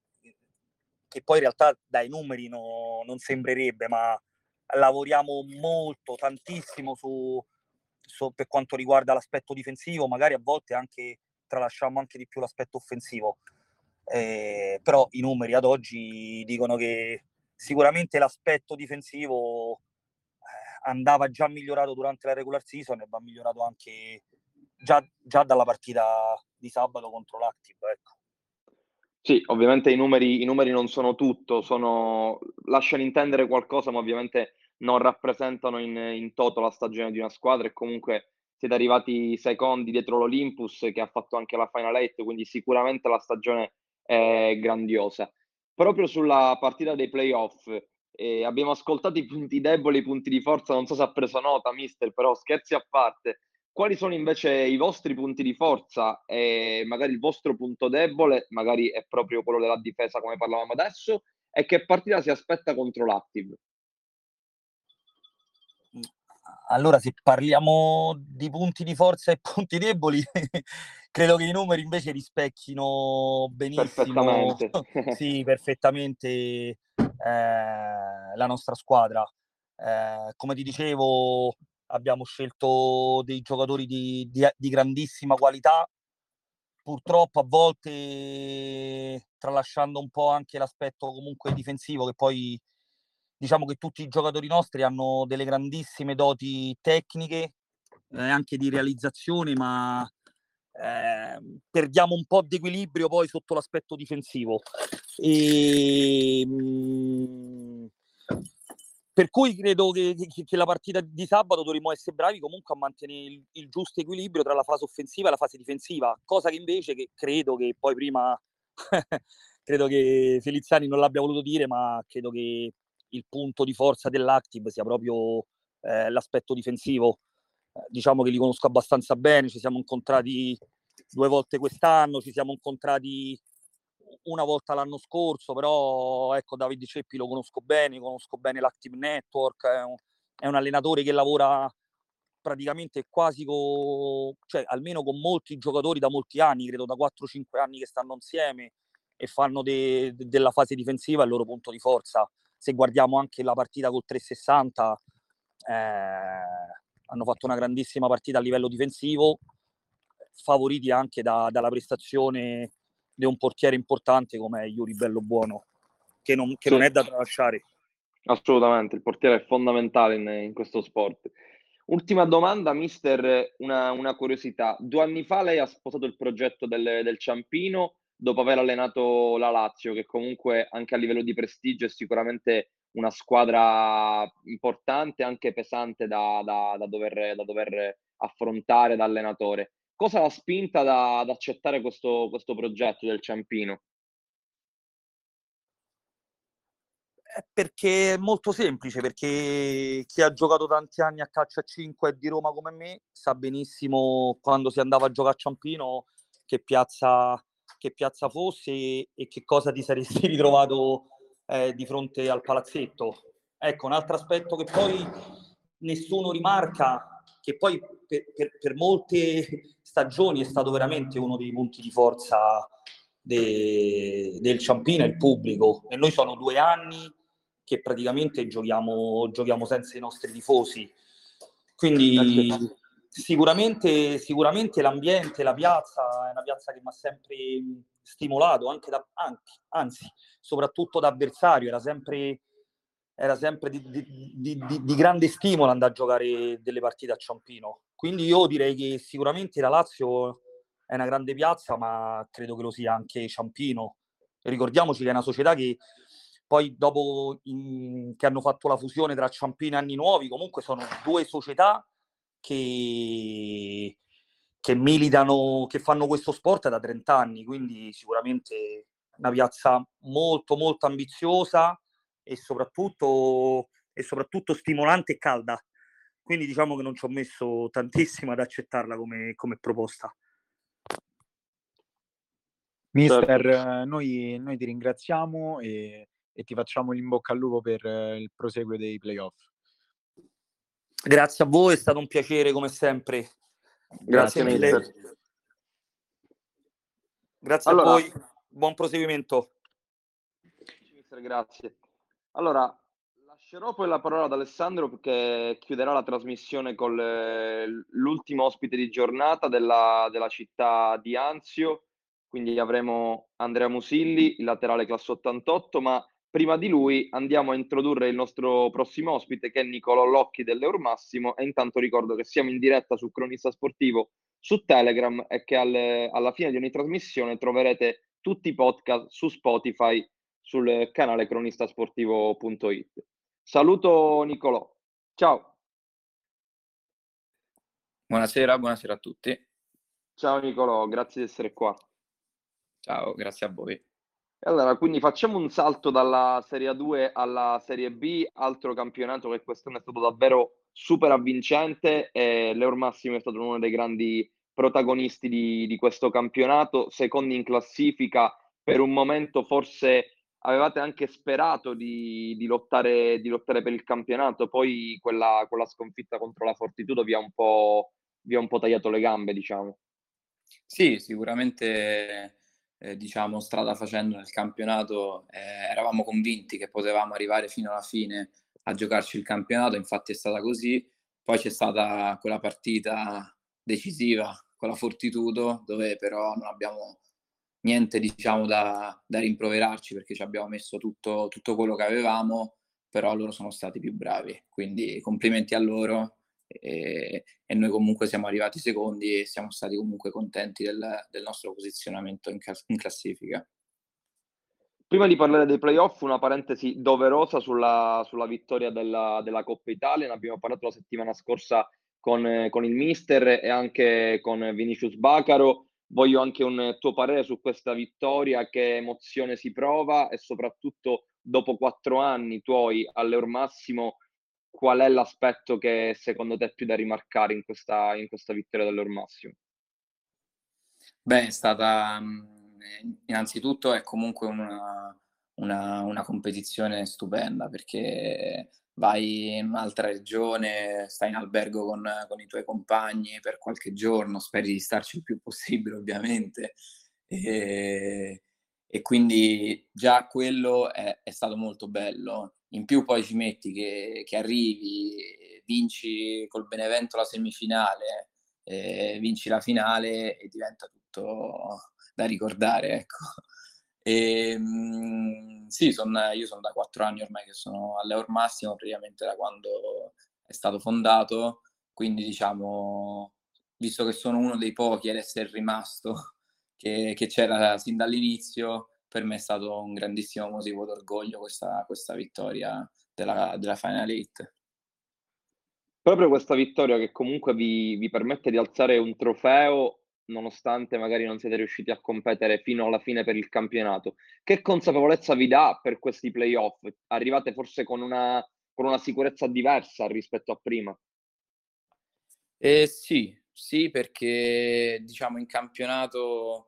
che poi in realtà dai numeri no, non sembrerebbe, ma lavoriamo molto, tantissimo su, su, per quanto riguarda l'aspetto difensivo, magari a volte anche tralasciamo anche di più l'aspetto offensivo. Eh, però i numeri ad oggi dicono che sicuramente l'aspetto difensivo eh, andava già migliorato durante la regular season e va migliorato anche già, già dalla partita di sabato contro l'Active. Ecco. Sì, ovviamente i numeri, i numeri non sono tutto, sono, lasciano intendere qualcosa, ma ovviamente non rappresentano in, in toto la stagione di una squadra e comunque siete arrivati secondi dietro l'Olympus che ha fatto anche la Final Eight, quindi sicuramente la stagione è grandiosa. Proprio sulla partita dei playoff eh, abbiamo ascoltato i punti deboli, i punti di forza, non so se ha preso nota, mister, però scherzi a parte, quali sono invece i vostri punti di forza e magari il vostro punto debole, magari è proprio quello della difesa come parlavamo adesso, e che partita si aspetta contro l'Active? Allora, se parliamo di punti di forza e punti deboli, [laughs] credo che i numeri invece rispecchino benissimo, perfettamente, [laughs] sì, [laughs] perfettamente eh, la nostra squadra. Eh, come ti dicevo, abbiamo scelto dei giocatori di, di, di grandissima qualità, purtroppo a volte tralasciando un po' anche l'aspetto comunque difensivo che poi diciamo che tutti i giocatori nostri hanno delle grandissime doti tecniche eh, anche di realizzazione ma eh, perdiamo un po' di equilibrio poi sotto l'aspetto difensivo. E, mh, mm, per cui credo che, che, che, la partita di sabato dovremmo essere bravi comunque a mantenere il, il, giusto equilibrio tra la fase offensiva e la fase difensiva, cosa che invece che credo che poi prima [laughs] credo che Felizzani non l'abbia voluto dire, ma credo che il punto di forza dell'Active sia proprio eh, l'aspetto difensivo. Eh, diciamo che li conosco abbastanza bene, ci siamo incontrati due volte quest'anno, ci siamo incontrati una volta l'anno scorso, però ecco Davide Ceppi lo conosco bene, conosco bene l'Active Network, è un, è un allenatore che lavora praticamente quasi con, cioè almeno con molti giocatori da molti anni, credo da 4-5 anni che stanno insieme e fanno de, de, della fase difensiva il loro punto di forza. Se guardiamo anche la partita col 360, eh, hanno fatto una grandissima partita a livello difensivo, favoriti anche da, dalla prestazione di un portiere importante come Yuri Bello Buono, che non, che sì. non è da tralasciare. Assolutamente, il portiere è fondamentale in, in questo sport. Ultima domanda, mister, una, una, curiosità. Due anni fa lei ha sposato il progetto del, del, Ciampino dopo aver allenato la Lazio, che comunque anche a livello di prestigio è sicuramente una squadra importante, anche pesante da, da, da, dover, da dover, affrontare da allenatore. Cosa l'ha spinta ad accettare questo, questo progetto del Ciampino? Perché è molto semplice, perché chi ha giocato tanti anni a calcio a 5 di Roma come me sa benissimo quando si andava a giocare a Ciampino che piazza, che piazza fosse e, e che cosa ti saresti [laughs] ritrovato eh, di fronte al palazzetto. Ecco, un altro aspetto che poi nessuno rimarca, che poi per, per, per molte stagioni è stato veramente uno dei punti di forza de, del Ciampino, il pubblico. E noi sono due anni che praticamente giochiamo, giochiamo senza i nostri tifosi. Quindi sicuramente, sicuramente l'ambiente, la piazza è una piazza che mi ha sempre stimolato, anche da, anche, anzi, soprattutto da avversario, era sempre, era sempre di, di, di, di, grande stimolo andare a giocare delle partite a Ciampino. Quindi io direi che sicuramente la Lazio è una grande piazza, ma credo che lo sia anche Ciampino. Ricordiamoci che è una società che poi dopo in, che hanno fatto la fusione tra Ciampino e Anni Nuovi, comunque sono due società che, che militano, che fanno questo sport da 30 anni, quindi sicuramente una piazza molto molto ambiziosa e soprattutto, e soprattutto stimolante e calda. Quindi diciamo che non ci ho messo tantissimo ad accettarla come, come proposta. Mister, certo. noi, noi ti ringraziamo e e ti facciamo l'in bocca al lupo per il proseguo dei playoff. Grazie a voi, è stato un piacere come sempre. Grazie, Grazie mille. Grazie allora, a voi, buon proseguimento. Grazie. Allora, lascerò poi la parola ad Alessandro perché chiuderà la trasmissione con l'ultimo ospite di giornata della, della città di Anzio. Quindi avremo Andrea Musilli, il laterale classe 88, ma Prima di lui andiamo a introdurre il nostro prossimo ospite che è Nicolò Locchi dell'Eurmassimo e intanto ricordo che siamo in diretta su Cronista Sportivo su Telegram e che al, alla fine di ogni trasmissione troverete tutti i podcast su Spotify sul canale cronistasportivo.it. Saluto Nicolò. Ciao. Buonasera, buonasera a tutti. Ciao Nicolò, grazie di essere qua. Ciao, grazie a voi. Allora, quindi facciamo un salto dalla Serie A2 alla Serie B, altro campionato che quest'anno è stato davvero super avvincente e L'Eur Massimo è stato uno dei grandi protagonisti di, di questo campionato, secondi in classifica, per un momento forse avevate anche sperato di, di, lottare, di lottare, per il campionato, poi quella, quella sconfitta contro la Fortitudo vi ha, un po', vi ha un po' tagliato le gambe, diciamo. Sì, sicuramente eh, diciamo, strada facendo nel campionato, eh, eravamo convinti che potevamo arrivare fino alla fine a giocarci il campionato, infatti è stata così. Poi c'è stata quella partita decisiva con la Fortitudo, dove però non abbiamo niente diciamo, da, da rimproverarci perché ci abbiamo messo tutto, tutto quello che avevamo, però loro sono stati più bravi. Quindi complimenti a loro e, e, noi comunque siamo arrivati secondi e siamo stati comunque contenti del, del nostro posizionamento in, in, classifica. Prima di parlare dei playoff, una parentesi doverosa sulla, sulla vittoria della, della, Coppa Italia, ne abbiamo parlato la settimana scorsa con, con il mister e anche con Vinicius Bacaro. Voglio anche un tuo parere su questa vittoria, che emozione si prova e soprattutto dopo quattro anni tuoi all'Eur Massimo, qual è l'aspetto che secondo te è più da rimarcare in questa, in questa vittoria dell'Eur Massimo? Beh, è stata innanzitutto è comunque una, una, una competizione stupenda perché vai in un'altra regione, stai in albergo con, con, i tuoi compagni per qualche giorno, speri di starci il più possibile ovviamente. E, e quindi già quello è, è, stato molto bello. In più poi ci metti che, che arrivi, vinci col Benevento la semifinale, eh, vinci la finale e diventa tutto da ricordare, ecco. E, ehm, sì, son, io sono da quattro anni ormai che sono all'Eur Massimo, praticamente da quando è stato fondato, quindi diciamo, visto che sono uno dei pochi ad essere rimasto, [laughs] che, che c'era sin dall'inizio, per me è stato un grandissimo motivo d'orgoglio questa, questa vittoria della, della Final Eight. Proprio questa vittoria che comunque vi, vi permette di alzare un trofeo nonostante magari non siete riusciti a competere fino alla fine per il campionato. Che consapevolezza vi dà per questi playoff? Arrivate forse con una, con una sicurezza diversa rispetto a prima? Eh, sì, sì, perché diciamo in campionato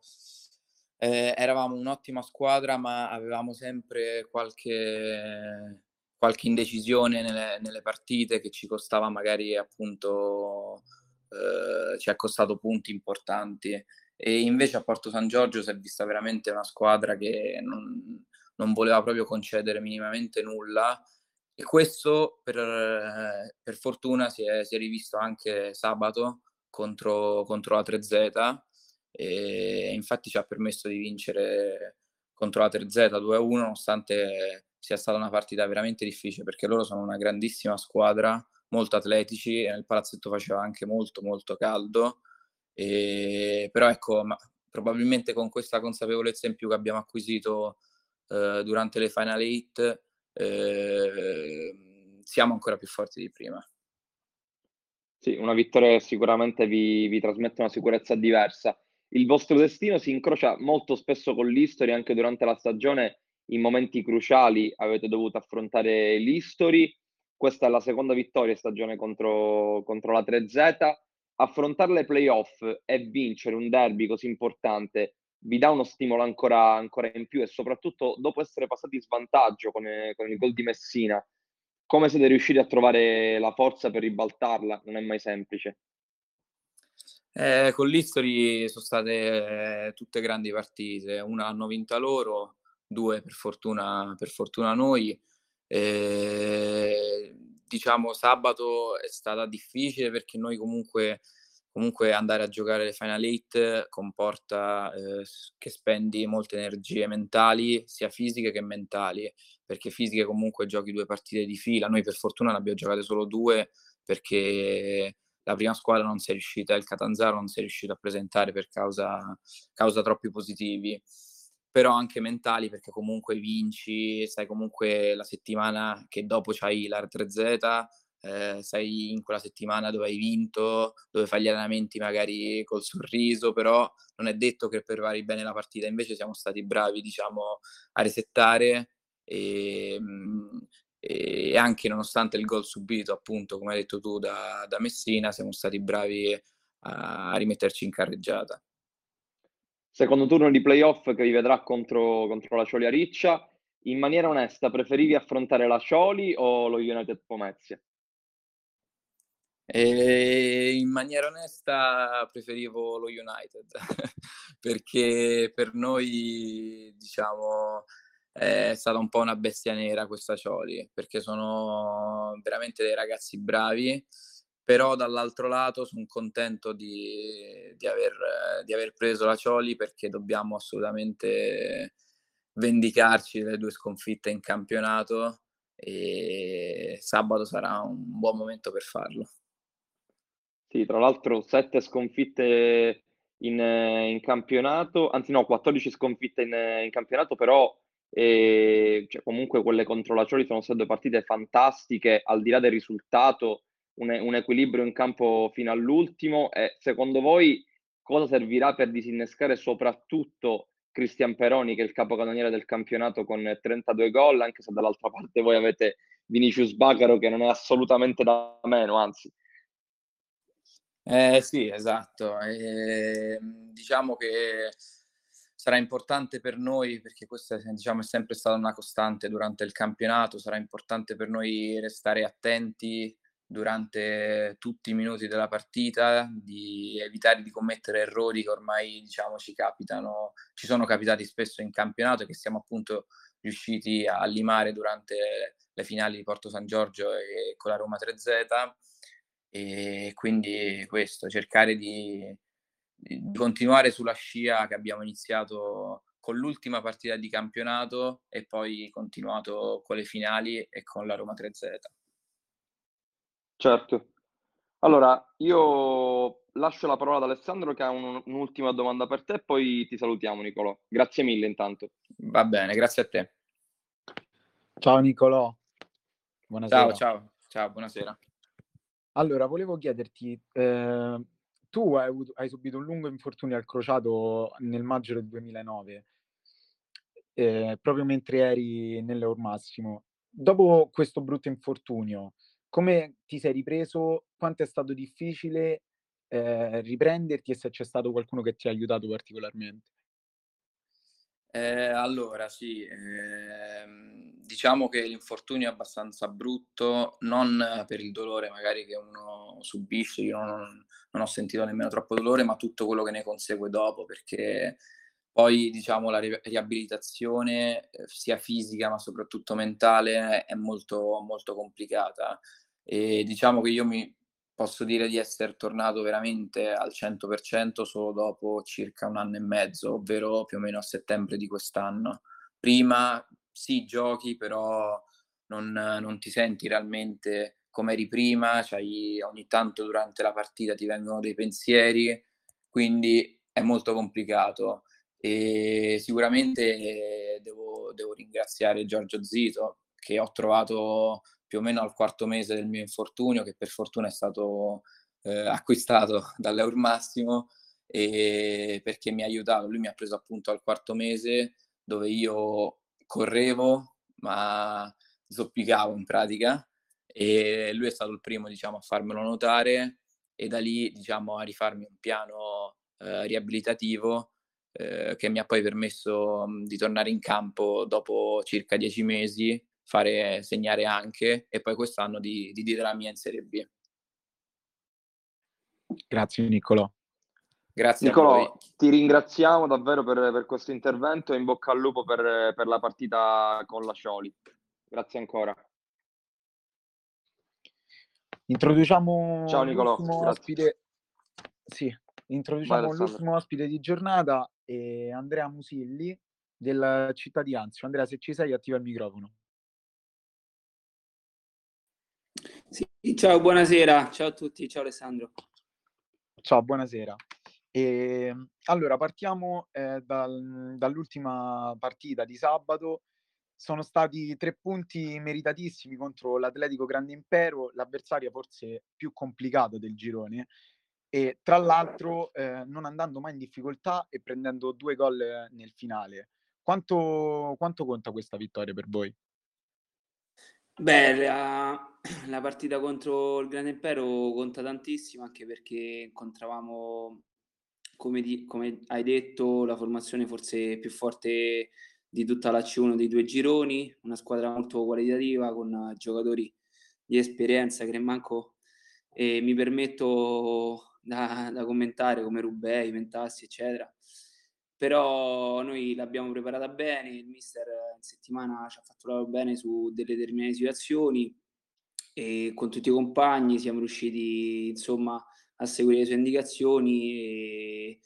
eh, eravamo un'ottima squadra, ma avevamo sempre qualche, qualche indecisione nelle, nelle partite che ci costava magari appunto eh, ci ha costato punti importanti. E invece a Porto San Giorgio si è vista veramente una squadra che non, non voleva proprio concedere minimamente nulla. E questo per, per fortuna si è, si è, rivisto anche sabato contro, contro la 3Z e infatti ci ha permesso di vincere contro la 3Z 2-1 nonostante sia stata una partita veramente difficile perché loro sono una grandissima squadra molto atletici e nel palazzetto faceva anche molto molto caldo, e, però ecco, ma, probabilmente con questa consapevolezza in più che abbiamo acquisito eh, durante le Final Eight eh, siamo ancora più forti di prima. Sì, una vittoria sicuramente vi, vi trasmette una sicurezza diversa. Il vostro destino si incrocia molto spesso con l'History, anche durante la stagione in momenti cruciali avete dovuto affrontare l'History questa è la seconda vittoria stagione contro, contro la 3Z. Affrontare le playoff e vincere un derby così importante vi dà uno stimolo ancora, ancora in più e soprattutto dopo essere passati in svantaggio con, con il gol di Messina, come siete riusciti a trovare la forza per ribaltarla? Non è mai semplice. Eh, con l'History sono state eh, tutte grandi partite, una hanno vinta loro, due per fortuna, per fortuna noi. Eh, diciamo sabato è stata difficile perché noi comunque, comunque andare a giocare le Final Eight comporta eh, che spendi molte energie mentali, sia fisiche che mentali, perché fisiche comunque giochi due partite di fila, noi per fortuna ne abbiamo giocate solo due perché la prima squadra non si è riuscita, il Catanzaro non si è riuscito a presentare per causa, causa troppi positivi però anche mentali perché comunque vinci, sai comunque la settimana che dopo c'hai la 3Z, eh, sei in quella settimana dove hai vinto, dove fai gli allenamenti magari col sorriso, però non è detto che prepari bene la partita, invece siamo stati bravi diciamo a resettare e, mm, e anche nonostante il gol subito appunto come hai detto tu da, da Messina siamo stati bravi a rimetterci in carreggiata secondo turno di playoff che vi vedrà contro, contro la Cioli a Riccia. In maniera onesta, preferivi affrontare la Cioli o lo United Pomezia? E in maniera onesta preferivo lo United [laughs] perché per noi diciamo è stata un po' una bestia nera questa Cioli perché sono veramente dei ragazzi bravi però dall'altro lato sono contento di, di, aver, di, aver, preso la Cioli perché dobbiamo assolutamente vendicarci delle due sconfitte in campionato e sabato sarà un buon momento per farlo. Sì, tra l'altro sette sconfitte in, in campionato, anzi no, 14 sconfitte in, in campionato, però eh, cioè, comunque quelle contro la Cioli sono state due partite fantastiche, al di là del risultato, un, un equilibrio in campo fino all'ultimo. E secondo voi cosa servirà per disinnescare soprattutto Cristian Peroni, che è il capocannoniere del campionato con 32 gol, anche se dall'altra parte voi avete Vinicius Bacaro che non è assolutamente da meno, anzi. Eh, sì, esatto. E, diciamo che sarà importante per noi, perché questa diciamo, è sempre stata una costante durante il campionato, sarà importante per noi restare attenti durante tutti i minuti della partita, di evitare di commettere errori che ormai diciamo, ci capitano, ci sono capitati spesso in campionato e che siamo appunto riusciti a limare durante le finali di Porto San Giorgio e con la Roma 3Z e quindi questo, cercare di, di continuare sulla scia che abbiamo iniziato con l'ultima partita di campionato e poi continuato con le finali e con la Roma 3Z. Certo. Allora, io lascio la parola ad Alessandro che ha un, un'ultima domanda per te e poi ti salutiamo Nicolò. Grazie mille intanto. Va bene, grazie a te. Ciao Nicolò. Buonasera. Ciao, ciao, ciao, buonasera. Allora, volevo chiederti, eh, tu hai, avuto, hai, subito un lungo infortunio al crociato nel maggio del 2009, eh, proprio mentre eri nell'Eur Massimo. Dopo questo brutto infortunio, come ti sei ripreso? Quanto è stato difficile eh, riprenderti e se c'è stato qualcuno che ti ha aiutato particolarmente? Eh, allora, sì, eh, diciamo che l'infortunio è abbastanza brutto, non per il dolore magari che uno subisce, io non, non, ho sentito nemmeno troppo dolore, ma tutto quello che ne consegue dopo, perché poi diciamo la riabilitazione eh, sia fisica ma soprattutto mentale è molto, molto complicata e diciamo che io mi posso dire di essere tornato veramente al 100% solo dopo circa un anno e mezzo, ovvero più o meno a settembre di quest'anno. Prima sì, giochi, però non, non ti senti realmente come eri prima, cioè ogni tanto durante la partita ti vengono dei pensieri, quindi è molto complicato. E sicuramente devo, devo ringraziare Giorgio Zito, che ho trovato più o meno al quarto mese del mio infortunio, che per fortuna è stato eh, acquistato [laughs] dall'Eur Massimo, e perché mi ha aiutato. Lui mi ha preso appunto al quarto mese, dove io correvo, ma zoppicavo in pratica, e lui è stato il primo, diciamo, a farmelo notare, e da lì, diciamo, a rifarmi un piano eh, riabilitativo eh, che mi ha poi permesso mh, di tornare in campo dopo circa dieci mesi fare segnare anche e poi quest'anno di, di dire la mia in Serie B. Grazie Niccolò. Grazie Niccolò, ti ringraziamo davvero per, per, questo intervento e in bocca al lupo per, per la partita con la Scioli. Grazie ancora. Introduciamo Ciao Nicolò, ospite. Sì, introduciamo Vai, l'ultimo ospite di giornata, eh, Andrea Musilli del Città di Anzio. Andrea, se ci sei, attiva il microfono. Sì, ciao, buonasera, ciao a tutti, ciao Alessandro. Ciao, buonasera. E, ehm, allora, partiamo eh, dal, dall'ultima partita di sabato. Sono stati tre punti meritatissimi contro l'Atletico Grande Impero, l'avversaria forse più complicata del girone, e tra l'altro eh, non andando mai in difficoltà e prendendo due gol nel finale. Quanto, quanto conta questa vittoria per voi? Beh, la, [clears throat] la partita contro il Grande Impero conta tantissimo anche perché incontravamo, come, di, come hai detto, la formazione forse più forte di tutta la C1 dei due gironi, una squadra molto qualitativa con giocatori di esperienza che manco e mi permetto da, da commentare come Rubei, Mentassi, eccetera però noi l'abbiamo preparata bene, il mister in settimana ci ha lavorare bene su delle determinate situazioni e con tutti i compagni siamo riusciti insomma a seguire le sue indicazioni e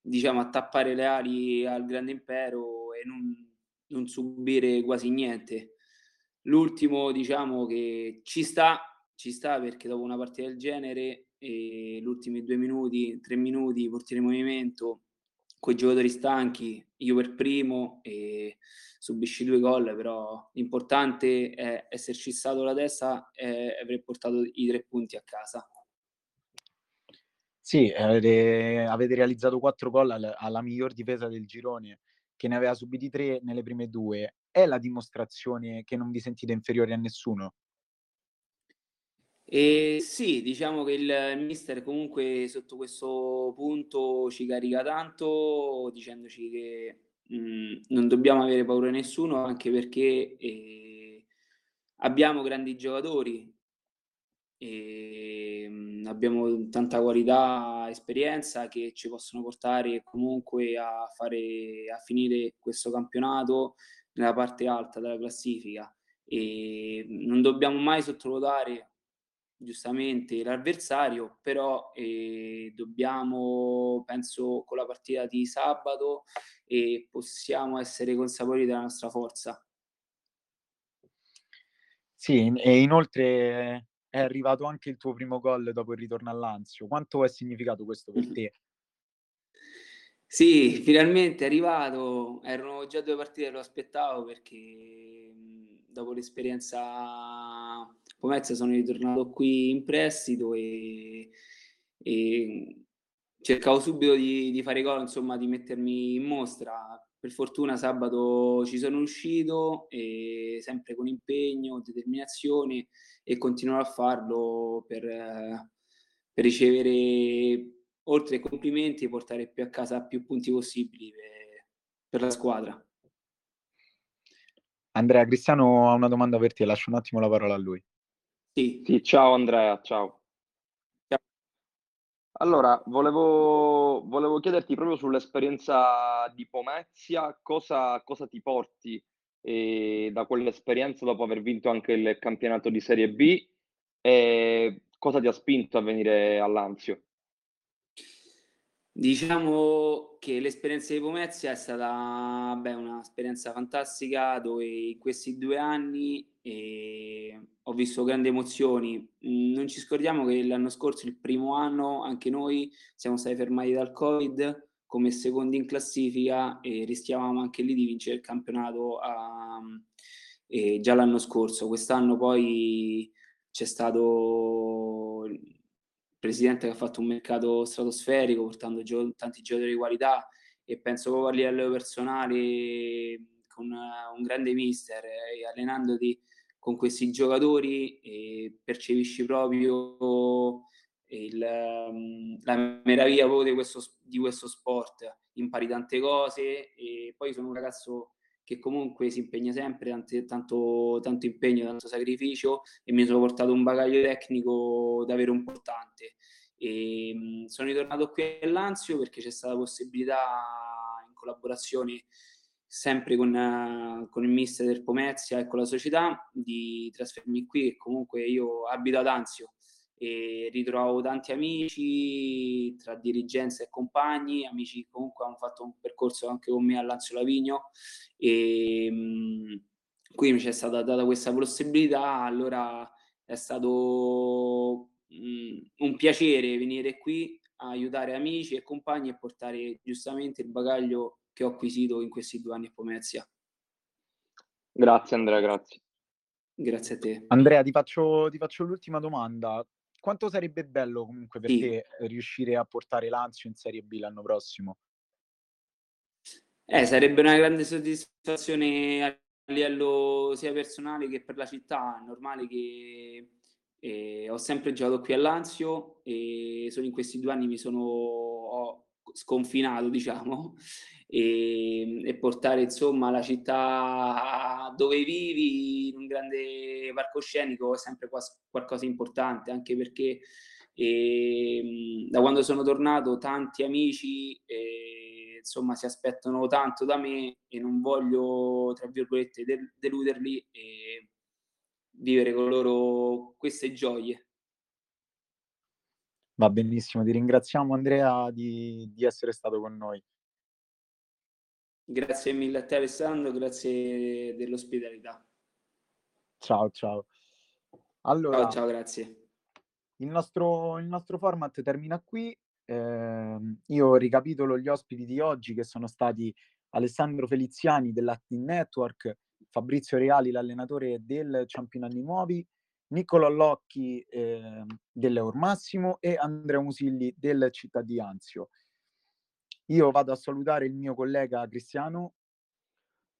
diciamo a tappare le ali al grande impero e non, non subire quasi niente. L'ultimo diciamo che ci sta, ci sta perché dopo una partita del genere e gli ultimi due minuti, tre minuti, portiere in movimento, con i giocatori stanchi, io per primo e subisci due gol, però l'importante è esserci stato la testa e aver portato i tre punti a casa. Sì, avete, avete realizzato quattro gol alla, alla miglior difesa del girone, che ne aveva subiti tre nelle prime due. È la dimostrazione che non vi sentite inferiori a nessuno? E sì, diciamo che il, mister comunque sotto questo punto ci carica tanto dicendoci che mh, mm, non dobbiamo avere paura di nessuno anche perché eh, abbiamo grandi giocatori e mh, mm, abbiamo tanta qualità, esperienza che ci possono portare comunque a fare a finire questo campionato nella parte alta della classifica. E non dobbiamo mai sottovalutare giustamente l'avversario, però eh, dobbiamo, penso, con la partita di sabato eh, possiamo essere consapevoli della nostra forza. Sì, e inoltre è arrivato anche il tuo primo gol dopo il ritorno all'Anzio. Quanto è significato questo per [laughs] te? Sì, finalmente è arrivato. Erano già due partite lo aspettavo perché dopo l'esperienza Pomezia sono ritornato qui in prestito e, e cercavo subito di, di fare gol, insomma, di mettermi in mostra. Per fortuna sabato ci sono uscito e sempre con impegno, determinazione e continuerò a farlo per, per ricevere oltre ai complimenti portare più a casa più punti possibili per, per la squadra. Andrea, Cristiano ha una domanda per te, lascio un attimo la parola a lui. Sì, sì ciao Andrea, ciao. Allora, volevo, volevo, chiederti proprio sull'esperienza di Pomezia, cosa, cosa ti porti eh, da quell'esperienza dopo aver vinto anche il campionato di Serie B e cosa ti ha spinto a venire all'Anzio? Diciamo che l'esperienza di Pomezia è stata beh, un'esperienza fantastica dove in questi due anni eh, ho visto grandi emozioni. Mm, non ci scordiamo che l'anno scorso, il primo anno, anche noi siamo stati fermati dal Covid come secondi in classifica e rischiavamo anche lì di vincere il campionato a, eh, già l'anno scorso. Quest'anno poi c'è stato presidente che ha fatto un mercato stratosferico portando gio- tanti giocatori di qualità e penso proprio a livello personale con uh, un grande mister e allenandoti con questi giocatori percepisci proprio il, um, la meraviglia proprio di questo, di questo sport. Impari tante cose e poi sono un ragazzo che comunque si impegna sempre, tante, tanto, tanto impegno, tanto sacrificio e mi sono portato un bagaglio tecnico davvero importante. E, mh, sono ritornato qui all'Anzio perché c'è stata la possibilità in collaborazione sempre con, uh, con, il mister del Pomezia e con la società di trasferirmi qui e comunque io abito ad Anzio e ritrovo tanti amici tra dirigenza e compagni, amici che comunque hanno fatto un percorso anche con me a Lazio Lavigno e mh, qui mi c'è stata data questa possibilità, allora è stato mh, un piacere venire qui a aiutare amici e compagni e portare giustamente il bagaglio che ho acquisito in questi due anni a Pomezia. Grazie Andrea, grazie. Grazie a te. Andrea, ti faccio, ti faccio l'ultima domanda quanto sarebbe bello comunque per sì. te riuscire a portare Lazio in Serie B l'anno prossimo? Eh, sarebbe una grande soddisfazione a livello sia personale che per la città. È normale che eh, ho sempre giocato qui a Lazio e solo in questi due anni mi sono sconfinato, [laughs] diciamo, e, e, portare insomma la città dove vivi in un grande palcoscenico è sempre qualcosa di importante, anche perché eh, da quando sono tornato tanti amici eh, insomma si aspettano tanto da me e non voglio tra virgolette deluderli e vivere con loro queste gioie. Va benissimo, ti ringraziamo Andrea di, di essere stato con noi. Grazie mille a te Alessandro, grazie dell'ospitalità. Ciao, ciao. Allora, ciao, ciao, grazie. il nostro, il nostro format termina qui. Eh, io ricapitolo gli ospiti di oggi che sono stati Alessandro Feliziani dell'Acting Network, Fabrizio Reali, l'allenatore del Campionati Nuovi, Niccolo Allocchi eh, dell'Eur Massimo e Andrea Musilli del Città di Anzio. Io vado a salutare il mio collega Cristiano.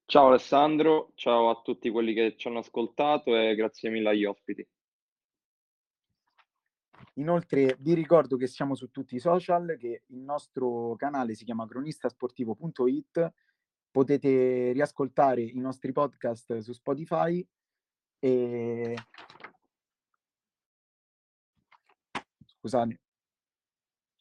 Ciao Alessandro, ciao a tutti quelli che ci hanno ascoltato e grazie mille agli ospiti. Inoltre vi ricordo che siamo su tutti i social, che il nostro canale si chiama cronistasportivo.it, potete riascoltare i nostri podcast su Spotify e scusate.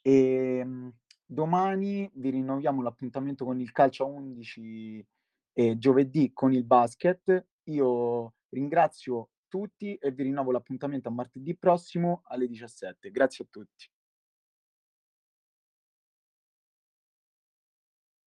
E ehm, domani vi rinnoviamo l'appuntamento con il calcio a 11 e giovedì con il basket. Io ringrazio tutti e vi rinnovo l'appuntamento a martedì prossimo alle 17. Grazie a tutti.